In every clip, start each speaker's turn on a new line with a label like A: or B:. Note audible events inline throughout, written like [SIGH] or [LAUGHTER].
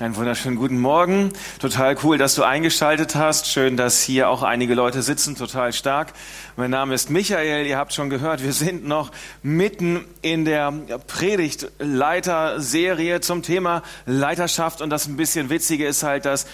A: Einen wunderschönen guten Morgen. Total cool, dass du eingeschaltet hast. Schön, dass hier auch einige Leute sitzen. Total stark. Mein Name ist Michael. Ihr habt schon gehört, wir sind noch mitten in der Predigtleiter-Serie zum Thema Leiterschaft. Und das ein bisschen Witzige ist halt, dass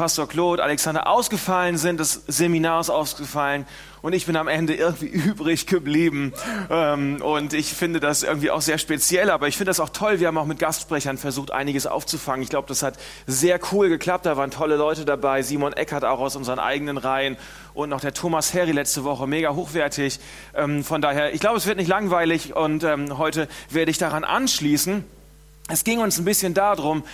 A: Pastor Claude, Alexander ausgefallen sind, das Seminar ist ausgefallen und ich bin am Ende irgendwie [LAUGHS] übrig geblieben. Ähm, und ich finde das irgendwie auch sehr speziell, aber ich finde das auch toll. Wir haben auch mit Gastsprechern versucht, einiges aufzufangen. Ich glaube, das hat sehr cool geklappt. Da waren tolle Leute dabei. Simon Eckert auch aus unseren eigenen Reihen und noch der Thomas Herry letzte Woche. Mega hochwertig. Ähm, von daher, ich glaube, es wird nicht langweilig und ähm, heute werde ich daran anschließen. Es ging uns ein bisschen darum,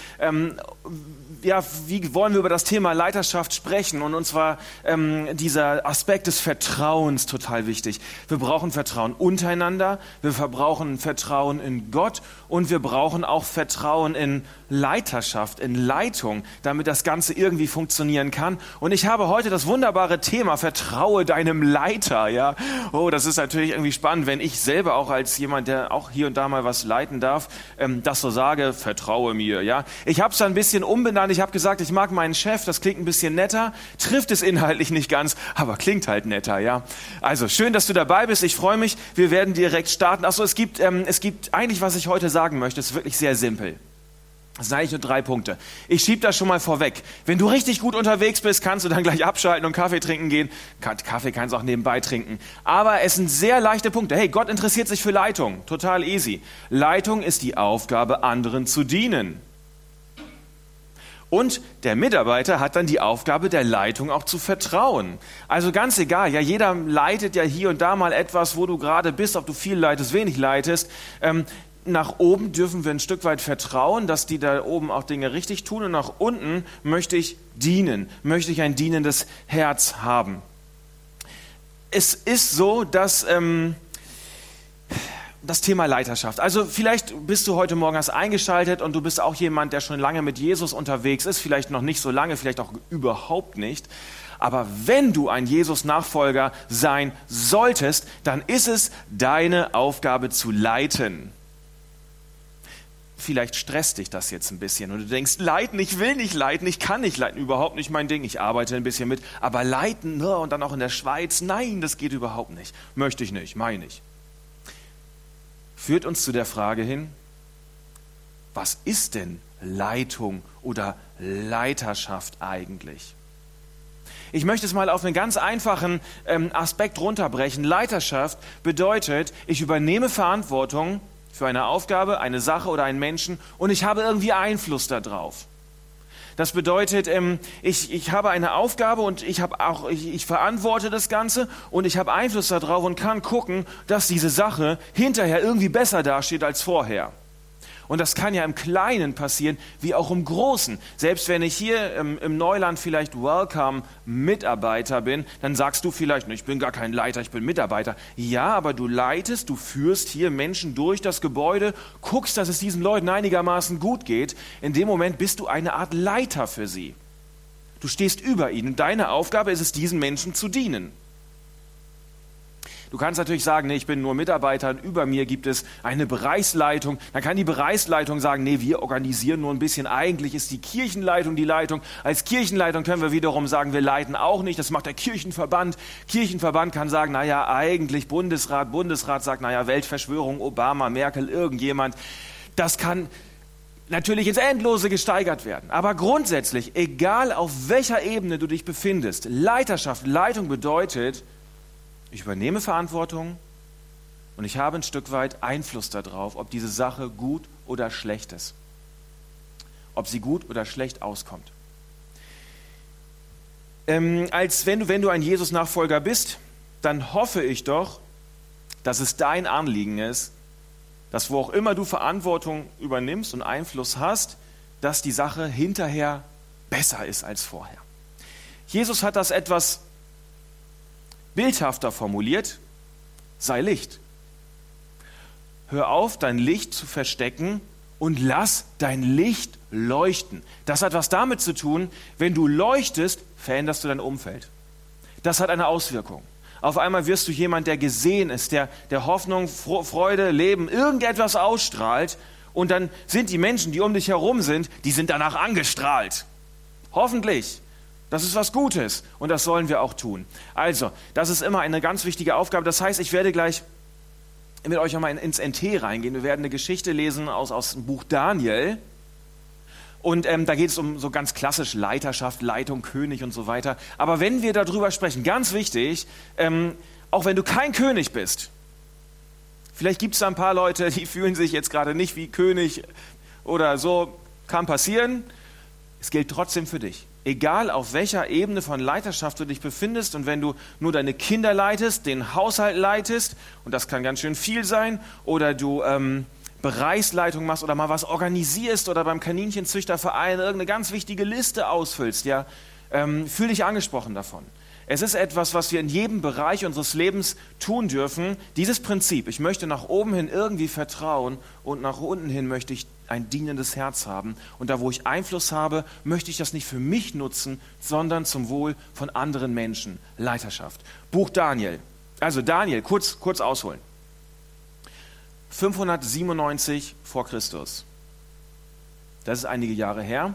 A: ja, wie wollen wir über das Thema Leiterschaft sprechen? Und uns war ähm, dieser Aspekt des Vertrauens total wichtig. Wir brauchen Vertrauen untereinander, wir verbrauchen Vertrauen in Gott und wir brauchen auch Vertrauen in Leiterschaft, in Leitung, damit das Ganze irgendwie funktionieren kann. Und ich habe heute das wunderbare Thema, vertraue deinem Leiter, ja. Oh, das ist natürlich irgendwie spannend, wenn ich selber auch als jemand, der auch hier und da mal was leiten darf, ähm, das so sage, vertraue mir, ja. Ich habe es ein bisschen umbenannt, ich habe gesagt, ich mag meinen Chef, das klingt ein bisschen netter, trifft es inhaltlich nicht ganz, aber klingt halt netter, ja. Also, schön, dass du dabei bist, ich freue mich, wir werden direkt starten. Achso, es gibt, ähm, es gibt eigentlich, was ich heute sagen möchte, ist wirklich sehr simpel. Das sind eigentlich nur drei Punkte. Ich schiebe das schon mal vorweg. Wenn du richtig gut unterwegs bist, kannst du dann gleich abschalten und Kaffee trinken gehen. Kaffee kannst du auch nebenbei trinken. Aber es sind sehr leichte Punkte. Hey, Gott interessiert sich für Leitung. Total easy. Leitung ist die Aufgabe, anderen zu dienen. Und der Mitarbeiter hat dann die Aufgabe, der Leitung auch zu vertrauen. Also ganz egal, ja, jeder leitet ja hier und da mal etwas, wo du gerade bist, ob du viel leitest, wenig leitest. Ähm, nach oben dürfen wir ein Stück weit vertrauen, dass die da oben auch Dinge richtig tun und nach unten möchte ich dienen, möchte ich ein dienendes Herz haben. Es ist so, dass ähm, das Thema Leiterschaft. Also vielleicht bist du heute Morgen erst eingeschaltet und du bist auch jemand, der schon lange mit Jesus unterwegs ist, vielleicht noch nicht so lange, vielleicht auch überhaupt nicht. Aber wenn du ein Jesus-Nachfolger sein solltest, dann ist es deine Aufgabe zu leiten. Vielleicht stresst dich das jetzt ein bisschen und du denkst, leiten, ich will nicht leiten, ich kann nicht leiten, überhaupt nicht mein Ding, ich arbeite ein bisschen mit, aber leiten ne, und dann auch in der Schweiz, nein, das geht überhaupt nicht, möchte ich nicht, meine ich. Führt uns zu der Frage hin, was ist denn Leitung oder Leiterschaft eigentlich? Ich möchte es mal auf einen ganz einfachen ähm, Aspekt runterbrechen. Leiterschaft bedeutet, ich übernehme Verantwortung für eine Aufgabe, eine Sache oder einen Menschen und ich habe irgendwie Einfluss darauf. Das bedeutet, ähm, ich, ich habe eine Aufgabe und ich, habe auch, ich, ich verantworte das Ganze und ich habe Einfluss darauf und kann gucken, dass diese Sache hinterher irgendwie besser dasteht als vorher. Und das kann ja im Kleinen passieren, wie auch im Großen. Selbst wenn ich hier im, im Neuland vielleicht Welcome-Mitarbeiter bin, dann sagst du vielleicht, ich bin gar kein Leiter, ich bin Mitarbeiter. Ja, aber du leitest, du führst hier Menschen durch das Gebäude, guckst, dass es diesen Leuten einigermaßen gut geht. In dem Moment bist du eine Art Leiter für sie. Du stehst über ihnen. Deine Aufgabe ist es, diesen Menschen zu dienen. Du kannst natürlich sagen, nee, ich bin nur Mitarbeiter und über mir gibt es eine Bereichsleitung. Dann kann die Bereichsleitung sagen, nee, wir organisieren nur ein bisschen. Eigentlich ist die Kirchenleitung die Leitung. Als Kirchenleitung können wir wiederum sagen, wir leiten auch nicht. Das macht der Kirchenverband. Kirchenverband kann sagen, naja, eigentlich Bundesrat. Bundesrat sagt, naja, Weltverschwörung, Obama, Merkel, irgendjemand. Das kann natürlich ins Endlose gesteigert werden. Aber grundsätzlich, egal auf welcher Ebene du dich befindest, Leiterschaft, Leitung bedeutet, ich übernehme Verantwortung und ich habe ein Stück weit Einfluss darauf, ob diese Sache gut oder schlecht ist. Ob sie gut oder schlecht auskommt. Ähm, als wenn du, wenn du ein Jesus-Nachfolger bist, dann hoffe ich doch, dass es dein Anliegen ist, dass wo auch immer du Verantwortung übernimmst und Einfluss hast, dass die Sache hinterher besser ist als vorher. Jesus hat das etwas Bildhafter formuliert, sei Licht. Hör auf, dein Licht zu verstecken und lass dein Licht leuchten. Das hat was damit zu tun, wenn du leuchtest, veränderst du dein Umfeld. Das hat eine Auswirkung. Auf einmal wirst du jemand, der gesehen ist, der, der Hoffnung, Freude, Leben, irgendetwas ausstrahlt Und dann sind die Menschen, die um dich herum sind, die sind danach angestrahlt. Hoffentlich. Das ist was Gutes und das sollen wir auch tun. Also, das ist immer eine ganz wichtige Aufgabe. Das heißt, ich werde gleich mit euch einmal ins NT reingehen. Wir werden eine Geschichte lesen aus, aus dem Buch Daniel. Und ähm, da geht es um so ganz klassisch Leiterschaft, Leitung, König und so weiter. Aber wenn wir darüber sprechen, ganz wichtig, ähm, auch wenn du kein König bist, vielleicht gibt es da ein paar Leute, die fühlen sich jetzt gerade nicht wie König oder so, kann passieren. Es gilt trotzdem für dich. Egal auf welcher Ebene von Leiterschaft du dich befindest und wenn du nur deine Kinder leitest, den Haushalt leitest, und das kann ganz schön viel sein, oder du ähm, Bereichsleitung machst oder mal was organisierst oder beim Kaninchenzüchterverein irgendeine ganz wichtige Liste ausfüllst, ja, ähm, fühl dich angesprochen davon. Es ist etwas, was wir in jedem Bereich unseres Lebens tun dürfen. Dieses Prinzip, ich möchte nach oben hin irgendwie vertrauen und nach unten hin möchte ich ein dienendes Herz haben. Und da, wo ich Einfluss habe, möchte ich das nicht für mich nutzen, sondern zum Wohl von anderen Menschen. Leiterschaft. Buch Daniel. Also Daniel, kurz, kurz ausholen. 597 vor Christus. Das ist einige Jahre her.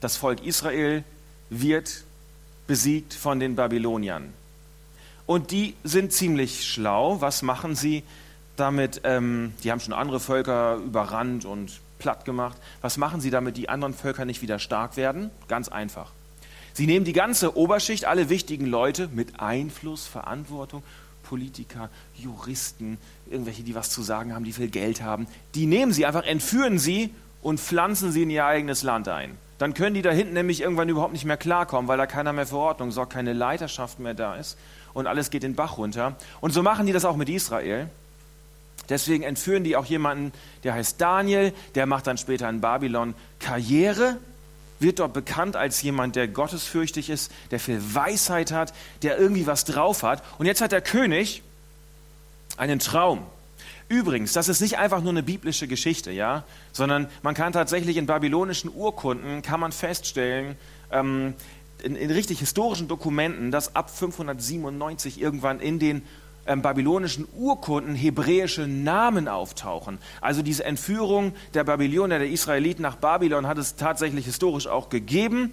A: Das Volk Israel wird besiegt von den Babyloniern. Und die sind ziemlich schlau. Was machen sie damit? Ähm, die haben schon andere Völker überrannt und platt gemacht. Was machen sie damit, die anderen Völker nicht wieder stark werden? Ganz einfach. Sie nehmen die ganze Oberschicht, alle wichtigen Leute mit Einfluss, Verantwortung Politiker, Juristen, irgendwelche, die was zu sagen haben, die viel Geld haben, die nehmen sie einfach, entführen sie und pflanzen sie in ihr eigenes Land ein. Dann können die da hinten nämlich irgendwann überhaupt nicht mehr klarkommen, weil da keiner mehr für Ordnung sorgt, keine Leiterschaft mehr da ist und alles geht den Bach runter. Und so machen die das auch mit Israel. Deswegen entführen die auch jemanden, der heißt Daniel, der macht dann später in Babylon Karriere wird dort bekannt als jemand, der gottesfürchtig ist, der viel Weisheit hat, der irgendwie was drauf hat. Und jetzt hat der König einen Traum. Übrigens, das ist nicht einfach nur eine biblische Geschichte, ja, sondern man kann tatsächlich in babylonischen Urkunden kann man feststellen, ähm, in, in richtig historischen Dokumenten, dass ab 597 irgendwann in den ähm, babylonischen Urkunden hebräische Namen auftauchen. Also diese Entführung der Babylonier, der Israeliten nach Babylon hat es tatsächlich historisch auch gegeben.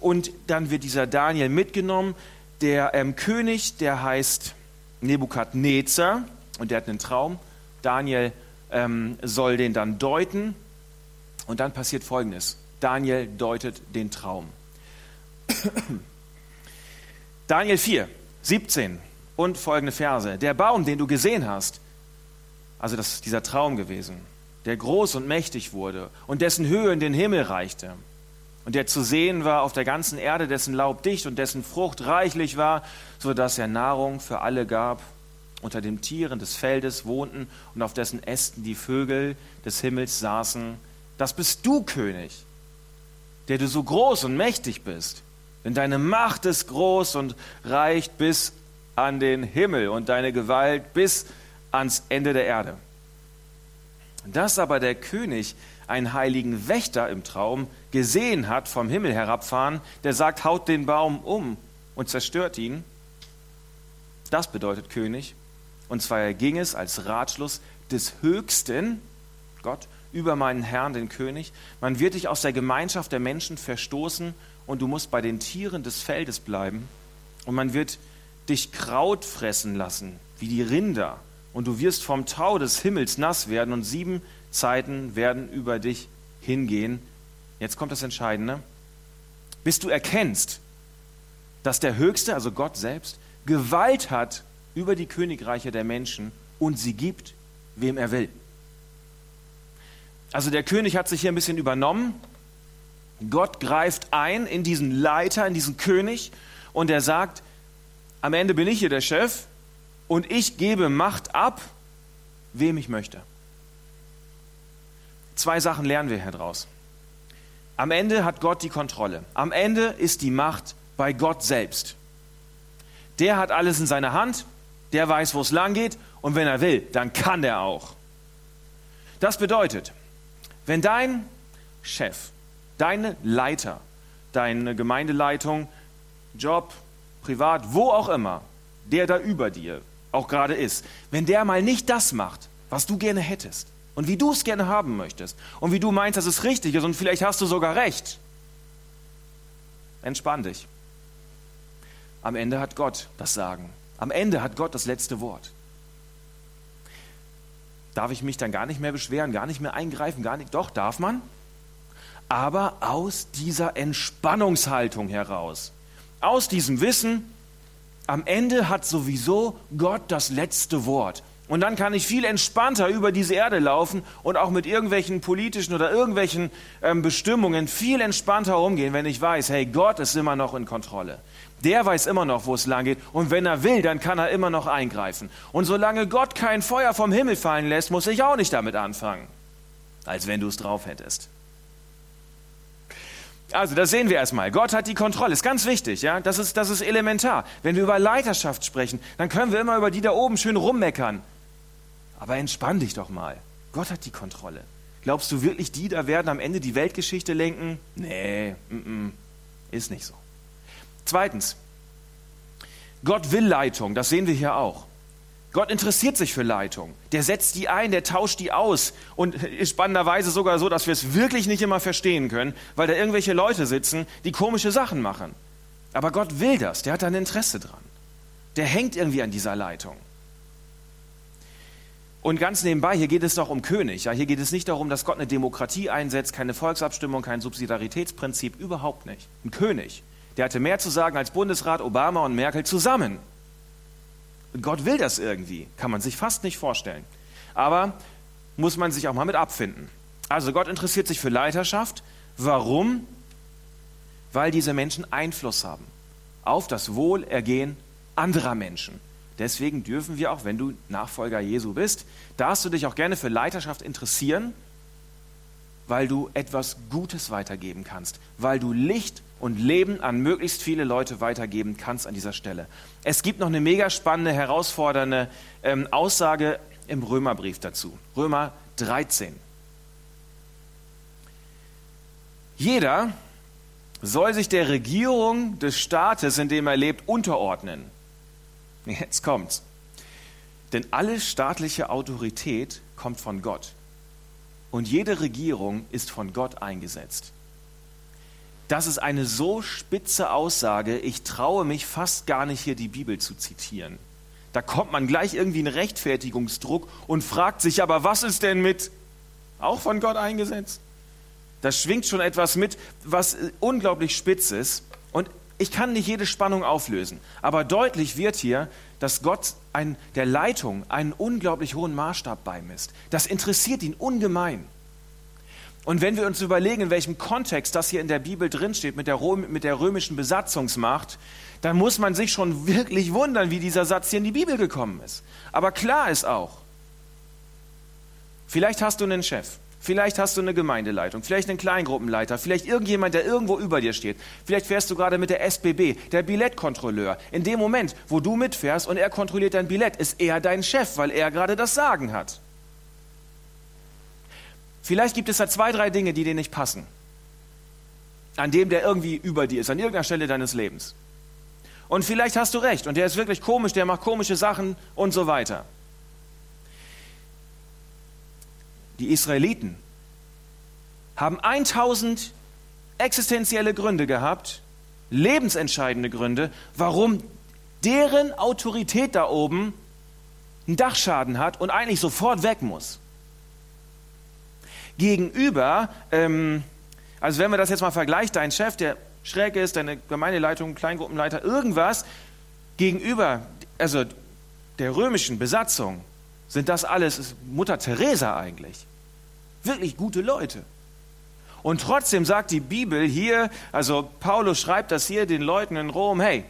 A: Und dann wird dieser Daniel mitgenommen. Der ähm, König, der heißt Nebukadnezar und der hat einen Traum. Daniel ähm, soll den dann deuten. Und dann passiert Folgendes. Daniel deutet den Traum. [COUGHS] Daniel 4, 17 und folgende Verse. Der Baum, den du gesehen hast, also das dieser Traum gewesen, der groß und mächtig wurde und dessen Höhe in den Himmel reichte und der zu sehen war auf der ganzen Erde, dessen Laub dicht und dessen Frucht reichlich war, so dass er Nahrung für alle gab, unter den Tieren des Feldes wohnten und auf dessen Ästen die Vögel des Himmels saßen. Das bist du, König, der du so groß und mächtig bist. Denn deine Macht ist groß und reicht bis an den Himmel und deine Gewalt bis ans Ende der Erde. Dass aber der König einen heiligen Wächter im Traum gesehen hat vom Himmel herabfahren, der sagt, haut den Baum um und zerstört ihn, das bedeutet König. Und zwar erging es als Ratschluss des Höchsten, Gott, über meinen Herrn, den König. Man wird dich aus der Gemeinschaft der Menschen verstoßen und du musst bei den Tieren des Feldes bleiben. Und man wird dich Kraut fressen lassen, wie die Rinder, und du wirst vom Tau des Himmels nass werden, und sieben Zeiten werden über dich hingehen. Jetzt kommt das Entscheidende. Bis du erkennst, dass der Höchste, also Gott selbst, Gewalt hat über die Königreiche der Menschen und sie gibt, wem er will. Also der König hat sich hier ein bisschen übernommen. Gott greift ein in diesen Leiter, in diesen König und er sagt, am Ende bin ich hier der Chef und ich gebe Macht ab, wem ich möchte. Zwei Sachen lernen wir heraus. Am Ende hat Gott die Kontrolle. Am Ende ist die Macht bei Gott selbst. Der hat alles in seiner Hand, der weiß, wo es lang geht und wenn er will, dann kann der auch. Das bedeutet, wenn dein Chef, deine Leiter, deine Gemeindeleitung, Job, privat, wo auch immer, der da über dir auch gerade ist, wenn der mal nicht das macht, was du gerne hättest, und wie du es gerne haben möchtest und wie du meinst, dass es richtig ist und vielleicht hast du sogar recht. Entspann dich. Am Ende hat Gott das Sagen. Am Ende hat Gott das letzte Wort. Darf ich mich dann gar nicht mehr beschweren, gar nicht mehr eingreifen, gar nicht? Doch, darf man. Aber aus dieser Entspannungshaltung heraus, aus diesem Wissen, am Ende hat sowieso Gott das letzte Wort. Und dann kann ich viel entspannter über diese Erde laufen und auch mit irgendwelchen politischen oder irgendwelchen ähm, Bestimmungen viel entspannter umgehen, wenn ich weiß, hey, Gott ist immer noch in Kontrolle. Der weiß immer noch, wo es lang geht. Und wenn er will, dann kann er immer noch eingreifen. Und solange Gott kein Feuer vom Himmel fallen lässt, muss ich auch nicht damit anfangen. Als wenn du es drauf hättest. Also, das sehen wir erstmal. Gott hat die Kontrolle. Ist ganz wichtig, ja. Das ist, das ist elementar. Wenn wir über Leiterschaft sprechen, dann können wir immer über die da oben schön rummeckern. Aber entspann dich doch mal. Gott hat die Kontrolle. Glaubst du wirklich, die da werden am Ende die Weltgeschichte lenken? Nee, m -m, ist nicht so. Zweitens, Gott will Leitung, das sehen wir hier auch. Gott interessiert sich für Leitung. Der setzt die ein, der tauscht die aus. Und [LAUGHS] ist spannenderweise sogar so, dass wir es wirklich nicht immer verstehen können, weil da irgendwelche Leute sitzen, die komische Sachen machen. Aber Gott will das, der hat da ein Interesse dran. Der hängt irgendwie an dieser Leitung. Und ganz nebenbei, hier geht es doch um König. Ja, hier geht es nicht darum, dass Gott eine Demokratie einsetzt, keine Volksabstimmung, kein Subsidiaritätsprinzip, überhaupt nicht. Ein König. Der hatte mehr zu sagen als Bundesrat Obama und Merkel zusammen. Gott will das irgendwie. Kann man sich fast nicht vorstellen. Aber muss man sich auch mal mit abfinden. Also Gott interessiert sich für Leiterschaft. Warum? Weil diese Menschen Einfluss haben auf das Wohlergehen anderer Menschen. Deswegen dürfen wir auch, wenn du Nachfolger Jesu bist, darfst du dich auch gerne für Leiterschaft interessieren, weil du etwas Gutes weitergeben kannst, weil du Licht und Leben an möglichst viele Leute weitergeben kannst an dieser Stelle. Es gibt noch eine mega spannende, herausfordernde ähm, Aussage im Römerbrief dazu. Römer 13. Jeder soll sich der Regierung des Staates, in dem er lebt, unterordnen Jetzt kommt's. Denn alle staatliche Autorität kommt von Gott. Und jede Regierung ist von Gott eingesetzt. Das ist eine so spitze Aussage, ich traue mich fast gar nicht hier die Bibel zu zitieren. Da kommt man gleich irgendwie einen Rechtfertigungsdruck und fragt sich, aber was ist denn mit auch von Gott eingesetzt? Da schwingt schon etwas mit, was unglaublich spitz ist. Und ich kann nicht jede Spannung auflösen, aber deutlich wird hier, dass Gott ein, der Leitung einen unglaublich hohen Maßstab beimisst. Das interessiert ihn ungemein. Und wenn wir uns überlegen, in welchem Kontext das hier in der Bibel drinsteht, mit der, Rom, mit der römischen Besatzungsmacht, dann muss man sich schon wirklich wundern, wie dieser Satz hier in die Bibel gekommen ist. Aber klar ist auch, vielleicht hast du einen Chef, Vielleicht hast du eine Gemeindeleitung, vielleicht einen Kleingruppenleiter, vielleicht irgendjemand, der irgendwo über dir steht. Vielleicht fährst du gerade mit der SBB, der Billettkontrolleur. In dem Moment, wo du mitfährst und er kontrolliert dein Billett, ist er dein Chef, weil er gerade das Sagen hat. Vielleicht gibt es da zwei, drei Dinge, die dir nicht passen. An dem, der irgendwie über dir ist, an irgendeiner Stelle deines Lebens. Und vielleicht hast du recht und der ist wirklich komisch, der macht komische Sachen und so weiter. die Israeliten, haben 1000 existenzielle Gründe gehabt, lebensentscheidende Gründe, warum deren Autorität da oben einen Dachschaden hat und eigentlich sofort weg muss. Gegenüber, ähm, also wenn wir das jetzt mal vergleichen, dein Chef, der schräg ist, deine Gemeindeleitung, Kleingruppenleiter, irgendwas, gegenüber, also der römischen Besatzung, sind das alles Mutter Teresa eigentlich. Wirklich gute Leute. Und trotzdem sagt die Bibel hier, also Paulus schreibt das hier den Leuten in Rom, hey,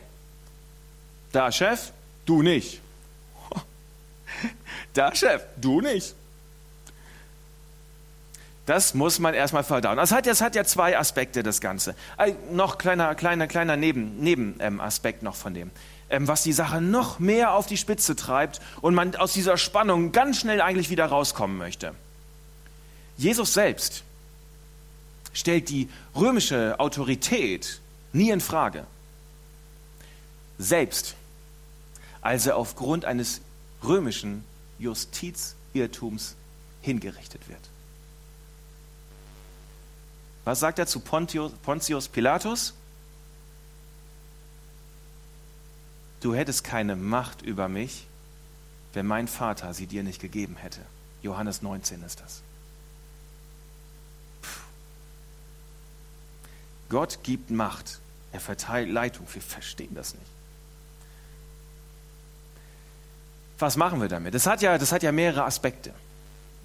A: da Chef, du nicht. [LAUGHS] Da Chef, du nicht. Das muss man erstmal verdauen. Das hat, das hat ja zwei Aspekte, das Ganze. Ein noch kleiner, kleiner, kleiner Nebenaspekt Neben, ähm, noch von dem. Ähm, was die Sache noch mehr auf die Spitze treibt und man aus dieser Spannung ganz schnell eigentlich wieder rauskommen möchte. Jesus selbst stellt die römische Autorität nie in Frage. Selbst als er aufgrund eines römischen Justizirrtums hingerichtet wird. Was sagt er zu Pontius, Pontius Pilatus? Du hättest keine Macht über mich, wenn mein Vater sie dir nicht gegeben hätte. Johannes 19 ist das. Puh. Gott gibt Macht. Er verteilt Leitung. Wir verstehen das nicht. Was machen wir damit? Das hat ja, das hat ja mehrere Aspekte.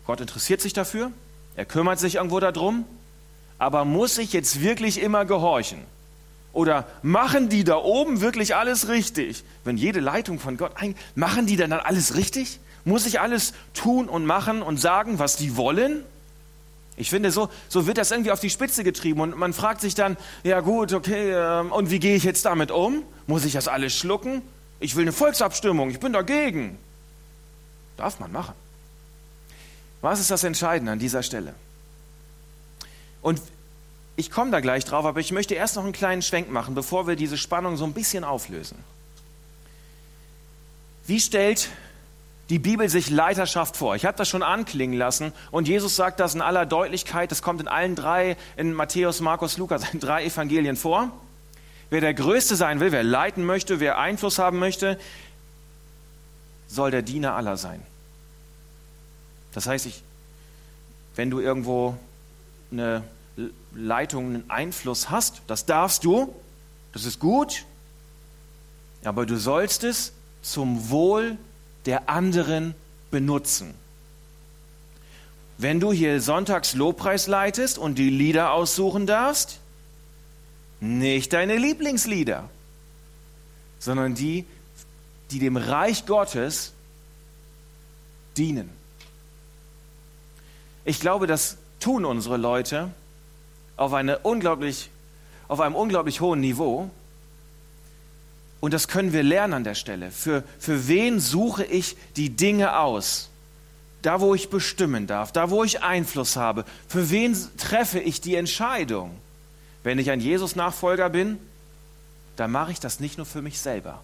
A: Gott interessiert sich dafür. Er kümmert sich irgendwo darum. Aber muss ich jetzt wirklich immer gehorchen? Oder machen die da oben wirklich alles richtig? Wenn jede Leitung von Gott ein, machen die dann alles richtig? Muss ich alles tun und machen und sagen, was die wollen? Ich finde, so, so wird das irgendwie auf die Spitze getrieben und man fragt sich dann, ja gut, okay, äh, und wie gehe ich jetzt damit um? Muss ich das alles schlucken? Ich will eine Volksabstimmung, ich bin dagegen. Darf man machen. Was ist das Entscheidende an dieser Stelle? Und ich komme da gleich drauf, aber ich möchte erst noch einen kleinen Schwenk machen, bevor wir diese Spannung so ein bisschen auflösen. Wie stellt die Bibel sich Leiterschaft vor? Ich habe das schon anklingen lassen und Jesus sagt das in aller Deutlichkeit, das kommt in allen drei, in Matthäus, Markus, Lukas, in [LAUGHS] drei Evangelien vor. Wer der Größte sein will, wer leiten möchte, wer Einfluss haben möchte, soll der Diener aller sein. Das heißt, ich, wenn du irgendwo eine Leitung einen Einfluss hast. Das darfst du, das ist gut, aber du sollst es zum Wohl der anderen benutzen. Wenn du hier sonntags Lobpreis leitest und die Lieder aussuchen darfst, nicht deine Lieblingslieder, sondern die, die dem Reich Gottes dienen. Ich glaube, das tun unsere Leute auf, eine unglaublich, auf einem unglaublich hohen Niveau. Und das können wir lernen an der Stelle. Für, für wen suche ich die Dinge aus? Da, wo ich bestimmen darf, da, wo ich Einfluss habe. Für wen treffe ich die Entscheidung? Wenn ich ein Jesus-Nachfolger bin, dann mache ich das nicht nur für mich selber,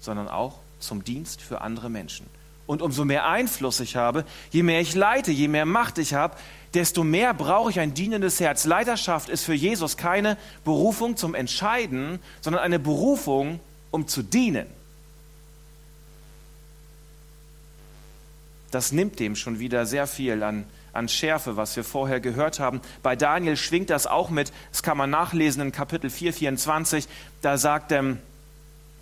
A: sondern auch zum Dienst für andere Menschen. Und umso mehr Einfluss ich habe, je mehr ich leite, je mehr Macht ich habe, desto mehr brauche ich ein dienendes Herz. Leiterschaft ist für Jesus keine Berufung zum Entscheiden, sondern eine Berufung, um zu dienen. Das nimmt dem schon wieder sehr viel an, an Schärfe, was wir vorher gehört haben. Bei Daniel schwingt das auch mit, das kann man nachlesen in Kapitel 4, 24. Da sagt ähm,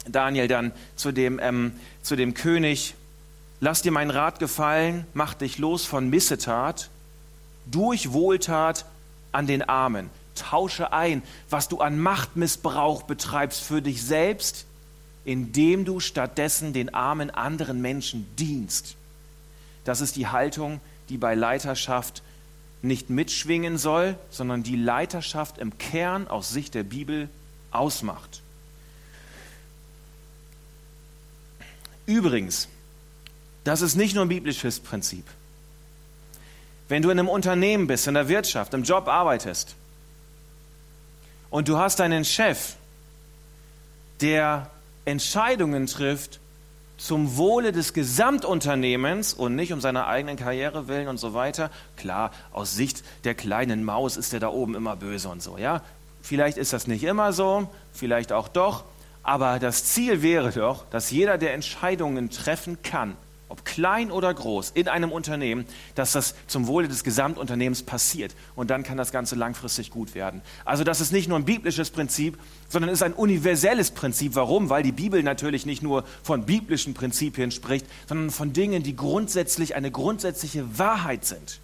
A: Daniel dann zu dem, ähm, zu dem König, lass dir mein Rat gefallen, mach dich los von Missetat durch Wohltat an den Armen. Tausche ein, was du an Machtmissbrauch betreibst für dich selbst, indem du stattdessen den armen anderen Menschen dienst. Das ist die Haltung, die bei Leiterschaft nicht mitschwingen soll, sondern die Leiterschaft im Kern aus Sicht der Bibel ausmacht. Übrigens, das ist nicht nur ein biblisches Prinzip. Wenn du in einem Unternehmen bist, in der Wirtschaft, im Job arbeitest und du hast einen Chef, der Entscheidungen trifft zum Wohle des Gesamtunternehmens und nicht um seiner eigenen Karriere willen und so weiter. Klar, aus Sicht der kleinen Maus ist der da oben immer böse und so, ja. Vielleicht ist das nicht immer so, vielleicht auch doch, aber das Ziel wäre doch, dass jeder, der Entscheidungen treffen kann, ob klein oder groß, in einem Unternehmen, dass das zum Wohle des Gesamtunternehmens passiert. Und dann kann das Ganze langfristig gut werden. Also das ist nicht nur ein biblisches Prinzip, sondern ist ein universelles Prinzip. Warum? Weil die Bibel natürlich nicht nur von biblischen Prinzipien spricht, sondern von Dingen, die grundsätzlich eine grundsätzliche Wahrheit sind.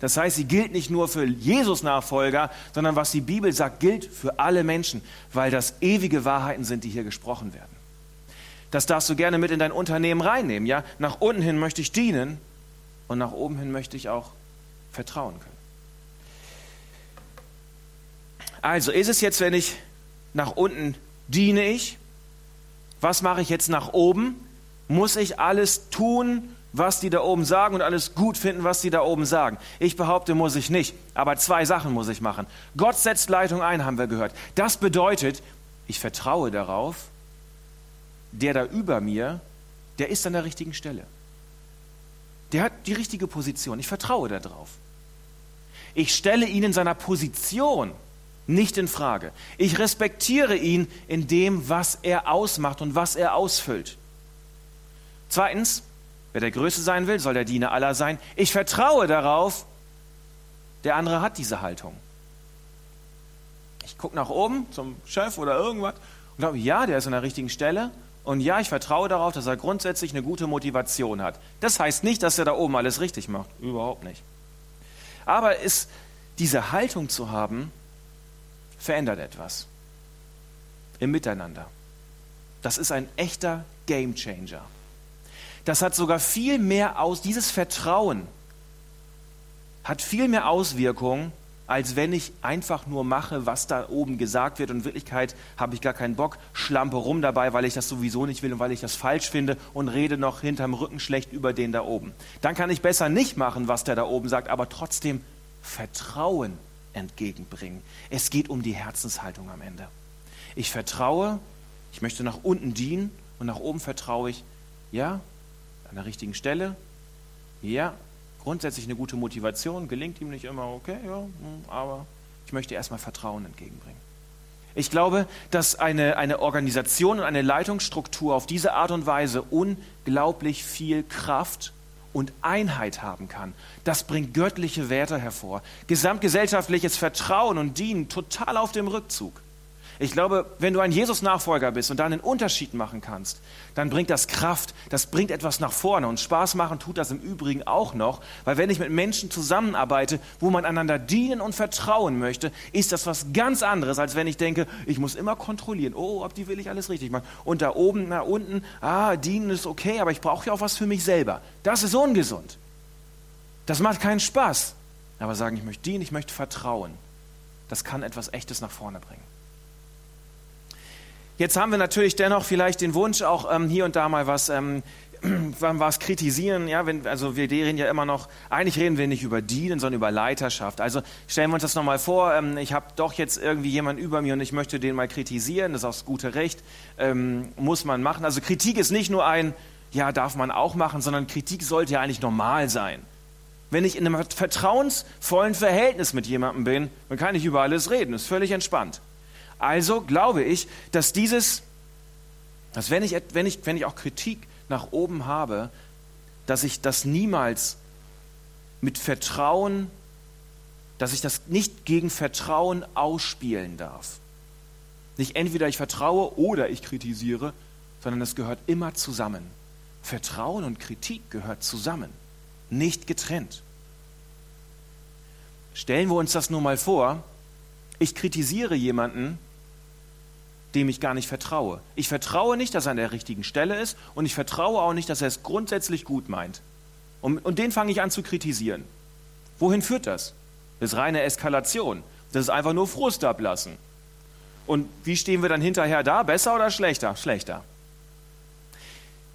A: Das heißt, sie gilt nicht nur für Jesus-Nachfolger, sondern was die Bibel sagt, gilt für alle Menschen, weil das ewige Wahrheiten sind, die hier gesprochen werden. Das darfst du gerne mit in dein Unternehmen reinnehmen. Ja? Nach unten hin möchte ich dienen und nach oben hin möchte ich auch vertrauen können. Also ist es jetzt, wenn ich nach unten diene ich, was mache ich jetzt nach oben? Muss ich alles tun, was die da oben sagen und alles gut finden, was die da oben sagen? Ich behaupte, muss ich nicht. Aber zwei Sachen muss ich machen. Gott setzt Leitung ein, haben wir gehört. Das bedeutet, ich vertraue darauf, der da über mir, der ist an der richtigen Stelle. der hat die richtige Position. Ich vertraue darauf. Ich stelle ihn in seiner Position nicht in Frage. Ich respektiere ihn in dem, was er ausmacht und was er ausfüllt. Zweitens, wer der Größte sein will, soll der Diener aller sein. Ich vertraue darauf, der andere hat diese Haltung. Ich gucke nach oben zum Chef oder irgendwas und glaube, ja, der ist an der richtigen Stelle. Und ja, ich vertraue darauf, dass er grundsätzlich eine gute Motivation hat. Das heißt nicht, dass er da oben alles richtig macht. Überhaupt nicht. Aber ist diese Haltung zu haben, verändert etwas im Miteinander. Das ist ein echter Game Changer. Das hat sogar viel mehr aus, dieses Vertrauen hat viel mehr Auswirkungen, als wenn ich einfach nur mache, was da oben gesagt wird. Und in Wirklichkeit habe ich gar keinen Bock, schlampe rum dabei, weil ich das sowieso nicht will und weil ich das falsch finde und rede noch hinterm Rücken schlecht über den da oben. Dann kann ich besser nicht machen, was der da oben sagt, aber trotzdem Vertrauen entgegenbringen. Es geht um die Herzenshaltung am Ende. Ich vertraue, ich möchte nach unten dienen und nach oben vertraue ich, ja, an der richtigen Stelle, ja, grundsätzlich eine gute Motivation, gelingt ihm nicht immer, okay, ja, hm, aber ich möchte erstmal Vertrauen entgegenbringen. Ich glaube, dass eine, eine Organisation und eine Leitungsstruktur auf diese Art und Weise unglaublich viel Kraft und Einheit haben kann. Das bringt göttliche Werte hervor. Gesamtgesellschaftliches Vertrauen und Dienen total auf dem Rückzug. Ich glaube, wenn du ein Jesus-Nachfolger bist und da einen Unterschied machen kannst, dann bringt das Kraft, das bringt etwas nach vorne. Und Spaß machen tut das im Übrigen auch noch, weil wenn ich mit Menschen zusammenarbeite, wo man einander dienen und vertrauen möchte, ist das was ganz anderes, als wenn ich denke, ich muss immer kontrollieren, oh, ob die will ich alles richtig machen. Und da oben, na unten, ah, dienen ist okay, aber ich brauche ja auch was für mich selber. Das ist ungesund. Das macht keinen Spaß. Aber sagen, ich möchte dienen, ich möchte vertrauen, das kann etwas Echtes nach vorne bringen. Jetzt haben wir natürlich dennoch vielleicht den Wunsch, auch ähm, hier und da mal was, ähm, [CLEARS THROAT] was kritisieren. Ja, wenn, also wir reden ja immer noch, eigentlich reden wir nicht über Dienen, sondern über Leiterschaft. Also stellen wir uns das nochmal vor, ähm, ich habe doch jetzt irgendwie jemanden über mir und ich möchte den mal kritisieren, das ist auch das gute Recht, ähm, muss man machen. Also Kritik ist nicht nur ein, ja, darf man auch machen, sondern Kritik sollte ja eigentlich normal sein. Wenn ich in einem vertrauensvollen Verhältnis mit jemandem bin, dann kann ich über alles reden, das ist völlig entspannt. Also glaube ich, dass dieses, dass wenn ich, wenn ich, wenn ich auch Kritik nach oben habe, dass ich das niemals mit Vertrauen, dass ich das nicht gegen Vertrauen ausspielen darf. Nicht entweder ich vertraue oder ich kritisiere, sondern es gehört immer zusammen. Vertrauen und Kritik gehört zusammen, nicht getrennt. Stellen wir uns das nur mal vor, ich kritisiere jemanden, dem ich gar nicht vertraue. Ich vertraue nicht, dass er an der richtigen Stelle ist und ich vertraue auch nicht, dass er es grundsätzlich gut meint. Und, und den fange ich an zu kritisieren. Wohin führt das? Das ist reine Eskalation. Das ist einfach nur Frust ablassen. Und wie stehen wir dann hinterher da? Besser oder schlechter? Schlechter.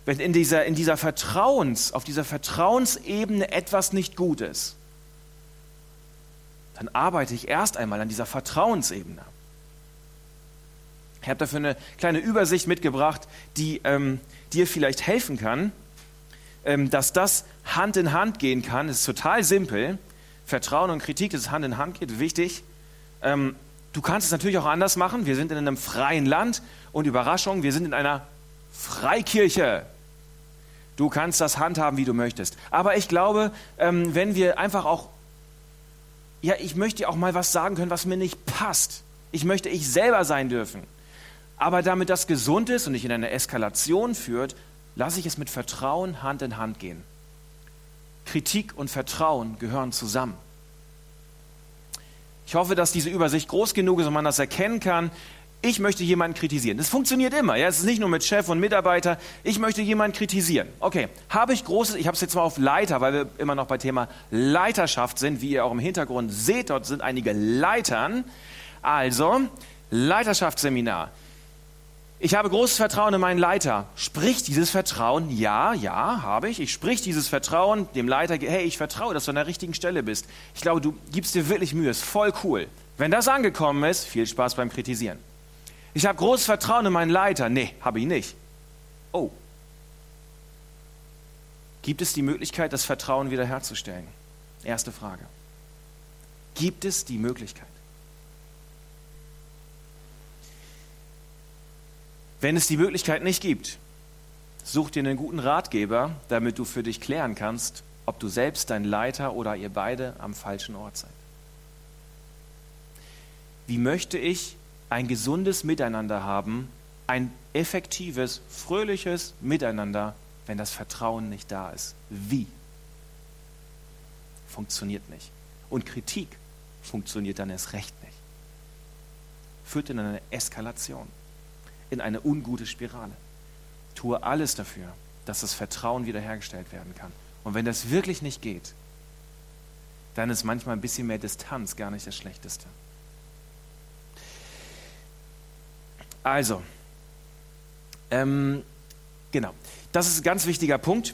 A: Wenn in dieser, in dieser Vertrauens, auf dieser Vertrauensebene etwas nicht gut ist, dann arbeite ich erst einmal an dieser Vertrauensebene. Ich habe dafür eine kleine Übersicht mitgebracht, die ähm, dir vielleicht helfen kann, ähm, dass das Hand in Hand gehen kann. Es ist total simpel. Vertrauen und Kritik, dass es Hand in Hand geht, wichtig. Ähm, du kannst es natürlich auch anders machen. Wir sind in einem freien Land und Überraschung, wir sind in einer Freikirche. Du kannst das handhaben, wie du möchtest. Aber ich glaube, ähm, wenn wir einfach auch, ja, ich möchte auch mal was sagen können, was mir nicht passt. Ich möchte ich selber sein dürfen. Aber damit das gesund ist und nicht in eine Eskalation führt, lasse ich es mit Vertrauen Hand in Hand gehen. Kritik und Vertrauen gehören zusammen. Ich hoffe, dass diese Übersicht groß genug ist und man das erkennen kann. Ich möchte jemanden kritisieren. Das funktioniert immer. Ja? Es ist nicht nur mit Chef und Mitarbeiter. Ich möchte jemanden kritisieren. Okay, habe ich großes, ich habe es jetzt mal auf Leiter, weil wir immer noch bei Thema Leiterschaft sind. Wie ihr auch im Hintergrund seht, dort sind einige Leitern. Also, Leiterschaftsseminar. Ich habe großes Vertrauen in meinen Leiter. Spricht dieses Vertrauen? Ja, ja, habe ich. Ich sprich dieses Vertrauen dem Leiter, hey, ich vertraue, dass du an der richtigen Stelle bist. Ich glaube, du gibst dir wirklich Mühe, ist voll cool. Wenn das angekommen ist, viel Spaß beim Kritisieren. Ich habe großes Vertrauen in meinen Leiter. Nee, habe ich nicht. Oh. Gibt es die Möglichkeit, das Vertrauen wiederherzustellen? Erste Frage. Gibt es die Möglichkeit? Wenn es die Möglichkeit nicht gibt, such dir einen guten Ratgeber, damit du für dich klären kannst, ob du selbst dein Leiter oder ihr beide am falschen Ort seid. Wie möchte ich ein gesundes Miteinander haben, ein effektives, fröhliches Miteinander, wenn das Vertrauen nicht da ist? Wie? Funktioniert nicht. Und Kritik funktioniert dann erst recht nicht. Führt in eine Eskalation, in eine ungute Spirale. Tue alles dafür, dass das Vertrauen wiederhergestellt werden kann. Und wenn das wirklich nicht geht, dann ist manchmal ein bisschen mehr Distanz gar nicht das Schlechteste. Also, ähm, genau, das ist ein ganz wichtiger Punkt.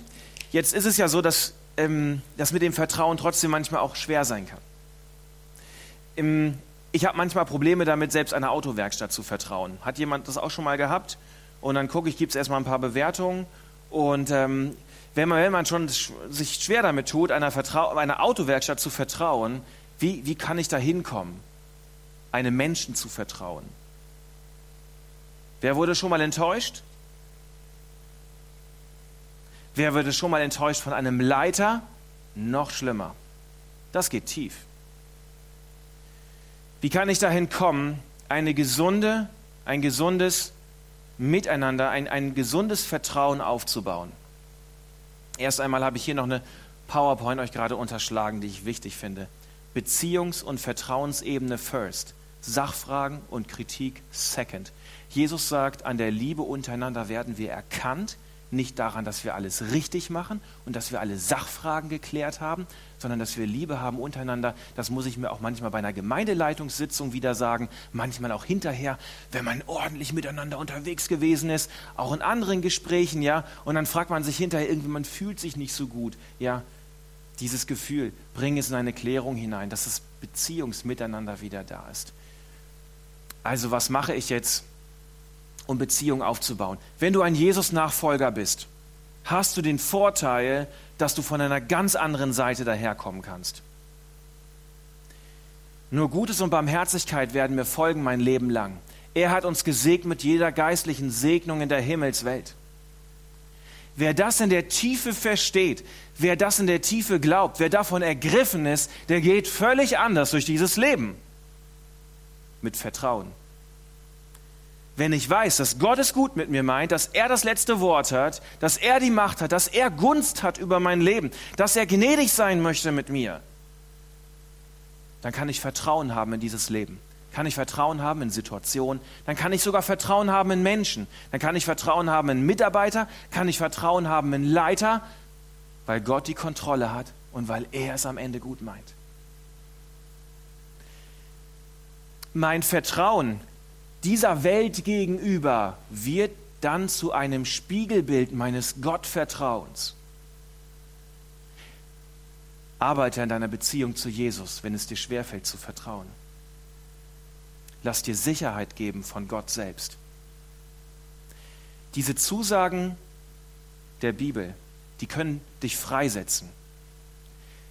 A: Jetzt ist es ja so, dass ähm, das mit dem Vertrauen trotzdem manchmal auch schwer sein kann. Im, ich habe manchmal Probleme damit, selbst einer Autowerkstatt zu vertrauen. Hat jemand das auch schon mal gehabt? Und dann gucke ich, gibt es erstmal ein paar Bewertungen. Und ähm, wenn, man, wenn man schon sich schwer damit tut, einer, Vertrau einer Autowerkstatt zu vertrauen, wie, wie kann ich da hinkommen, einem Menschen zu vertrauen? Wer wurde schon mal enttäuscht? Wer wurde schon mal enttäuscht von einem Leiter? Noch schlimmer. Das geht tief. Wie kann ich dahin kommen, eine gesunde, ein gesundes Miteinander, ein, ein gesundes Vertrauen aufzubauen? Erst einmal habe ich hier noch eine PowerPoint euch gerade unterschlagen, die ich wichtig finde. Beziehungs- und Vertrauensebene first. Sachfragen und Kritik second. Jesus sagt, an der Liebe untereinander werden wir erkannt, nicht daran, dass wir alles richtig machen und dass wir alle Sachfragen geklärt haben, sondern dass wir Liebe haben untereinander. Das muss ich mir auch manchmal bei einer Gemeindeleitungssitzung wieder sagen, manchmal auch hinterher, wenn man ordentlich miteinander unterwegs gewesen ist, auch in anderen Gesprächen, ja, und dann fragt man sich hinterher irgendwie, man fühlt sich nicht so gut, ja. Dieses Gefühl, bring es in eine Klärung hinein, dass das Beziehungsmiteinander wieder da ist. Also was mache ich jetzt? um Beziehungen aufzubauen. Wenn du ein Jesus-Nachfolger bist, hast du den Vorteil, dass du von einer ganz anderen Seite daherkommen kannst. Nur Gutes und Barmherzigkeit werden mir folgen mein Leben lang. Er hat uns gesegnet mit jeder geistlichen Segnung in der Himmelswelt. Wer das in der Tiefe versteht, wer das in der Tiefe glaubt, wer davon ergriffen ist, der geht völlig anders durch dieses Leben. Mit Vertrauen wenn ich weiß, dass Gott es gut mit mir meint, dass er das letzte Wort hat, dass er die Macht hat, dass er Gunst hat über mein Leben, dass er gnädig sein möchte mit mir, dann kann ich Vertrauen haben in dieses Leben. Kann ich Vertrauen haben in Situationen, dann kann ich sogar Vertrauen haben in Menschen, dann kann ich Vertrauen haben in Mitarbeiter, kann ich Vertrauen haben in Leiter, weil Gott die Kontrolle hat und weil er es am Ende gut meint. Mein Vertrauen dieser Welt gegenüber wird dann zu einem Spiegelbild meines Gottvertrauens. Arbeite an deiner Beziehung zu Jesus, wenn es dir schwerfällt zu vertrauen. Lass dir Sicherheit geben von Gott selbst. Diese Zusagen der Bibel, die können dich freisetzen.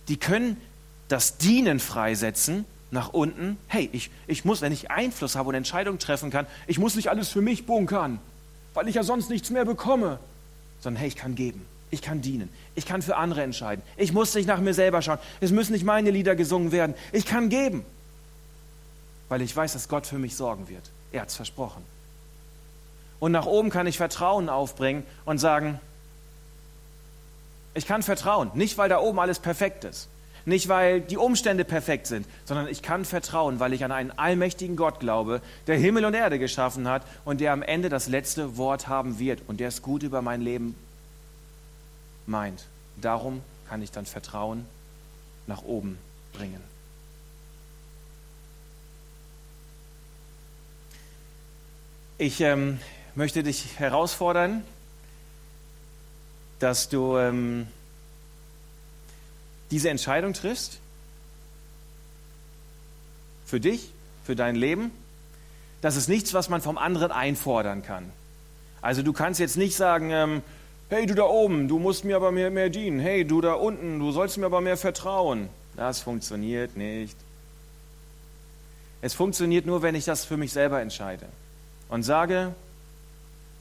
A: Die können das Dienen freisetzen, nach unten. Hey, ich, ich muss, wenn ich Einfluss habe und Entscheidungen treffen kann, ich muss nicht alles für mich bunkern, weil ich ja sonst nichts mehr bekomme. Sondern hey, ich kann geben, ich kann dienen, ich kann für andere entscheiden. Ich muss nicht nach mir selber schauen. Es müssen nicht meine Lieder gesungen werden. Ich kann geben, weil ich weiß, dass Gott für mich sorgen wird. Er hat es versprochen. Und nach oben kann ich Vertrauen aufbringen und sagen, ich kann vertrauen, nicht weil da oben alles perfekt ist, nicht, weil die Umstände perfekt sind, sondern ich kann vertrauen, weil ich an einen allmächtigen Gott glaube, der Himmel und Erde geschaffen hat und der am Ende das letzte Wort haben wird und der es gut über mein Leben meint. Darum kann ich dann Vertrauen nach oben bringen. Ich ähm, möchte dich herausfordern, dass du ähm, diese Entscheidung triffst, für dich, für dein Leben, das ist nichts, was man vom anderen einfordern kann. Also du kannst jetzt nicht sagen, ähm, Hey, du da oben, du musst mir aber mehr, mehr dienen. Hey, du da unten, du sollst mir aber mehr vertrauen. Das funktioniert nicht. Es funktioniert nur, wenn ich das für mich selber entscheide und sage,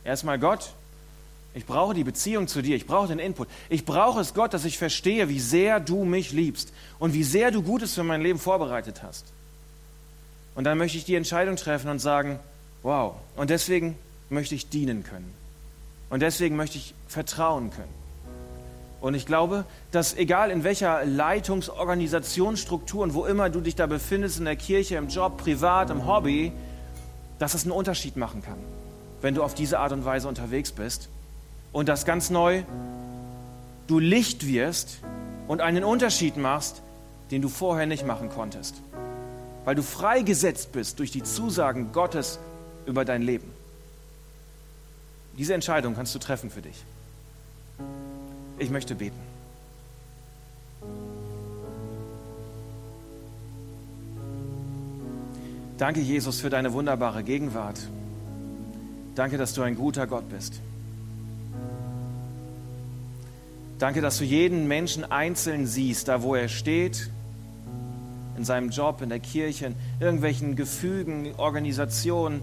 A: erstmal Gott, ich brauche die Beziehung zu dir, ich brauche den Input. Ich brauche es, Gott, dass ich verstehe, wie sehr du mich liebst und wie sehr du Gutes für mein Leben vorbereitet hast. Und dann möchte ich die Entscheidung treffen und sagen, wow, und deswegen möchte ich dienen können. Und deswegen möchte ich vertrauen können. Und ich glaube, dass egal in welcher Leitungsorganisationsstruktur und wo immer du dich da befindest, in der Kirche, im Job, privat, im Hobby, dass es einen Unterschied machen kann, wenn du auf diese Art und Weise unterwegs bist. Und das ganz neu, du Licht wirst und einen Unterschied machst, den du vorher nicht machen konntest. Weil du freigesetzt bist durch die Zusagen Gottes über dein Leben. Diese Entscheidung kannst du treffen für dich. Ich möchte beten. Danke, Jesus, für deine wunderbare Gegenwart. Danke, dass du ein guter Gott bist. Danke, dass du jeden Menschen einzeln siehst, da wo er steht, in seinem Job, in der Kirche, in irgendwelchen Gefügen, Organisationen,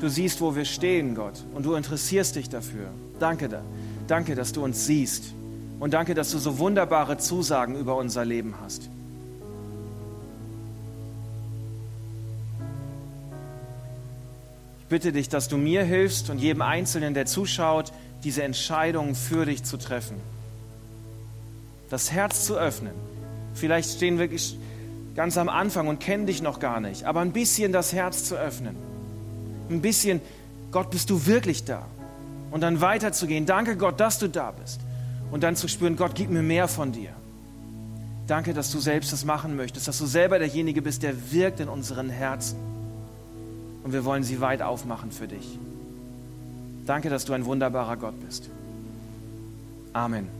A: Du siehst, wo wir stehen, Gott, und du interessierst dich dafür. Danke da. Danke, dass du uns siehst. Und danke, dass du so wunderbare Zusagen über unser Leben hast. Ich bitte dich, dass du mir hilfst und jedem Einzelnen, der zuschaut, diese Entscheidungen für dich zu treffen. Das Herz zu öffnen. Vielleicht stehen wir ganz am Anfang und kennen dich noch gar nicht, aber ein bisschen das Herz zu öffnen ein bisschen, Gott, bist du wirklich da? Und dann weiterzugehen, danke Gott, dass du da bist. Und dann zu spüren, Gott, gib mir mehr von dir. Danke, dass du selbst das machen möchtest, dass du selber derjenige bist, der wirkt in unseren Herzen. Und wir wollen sie weit aufmachen für dich. Danke, dass du ein wunderbarer Gott bist. Amen.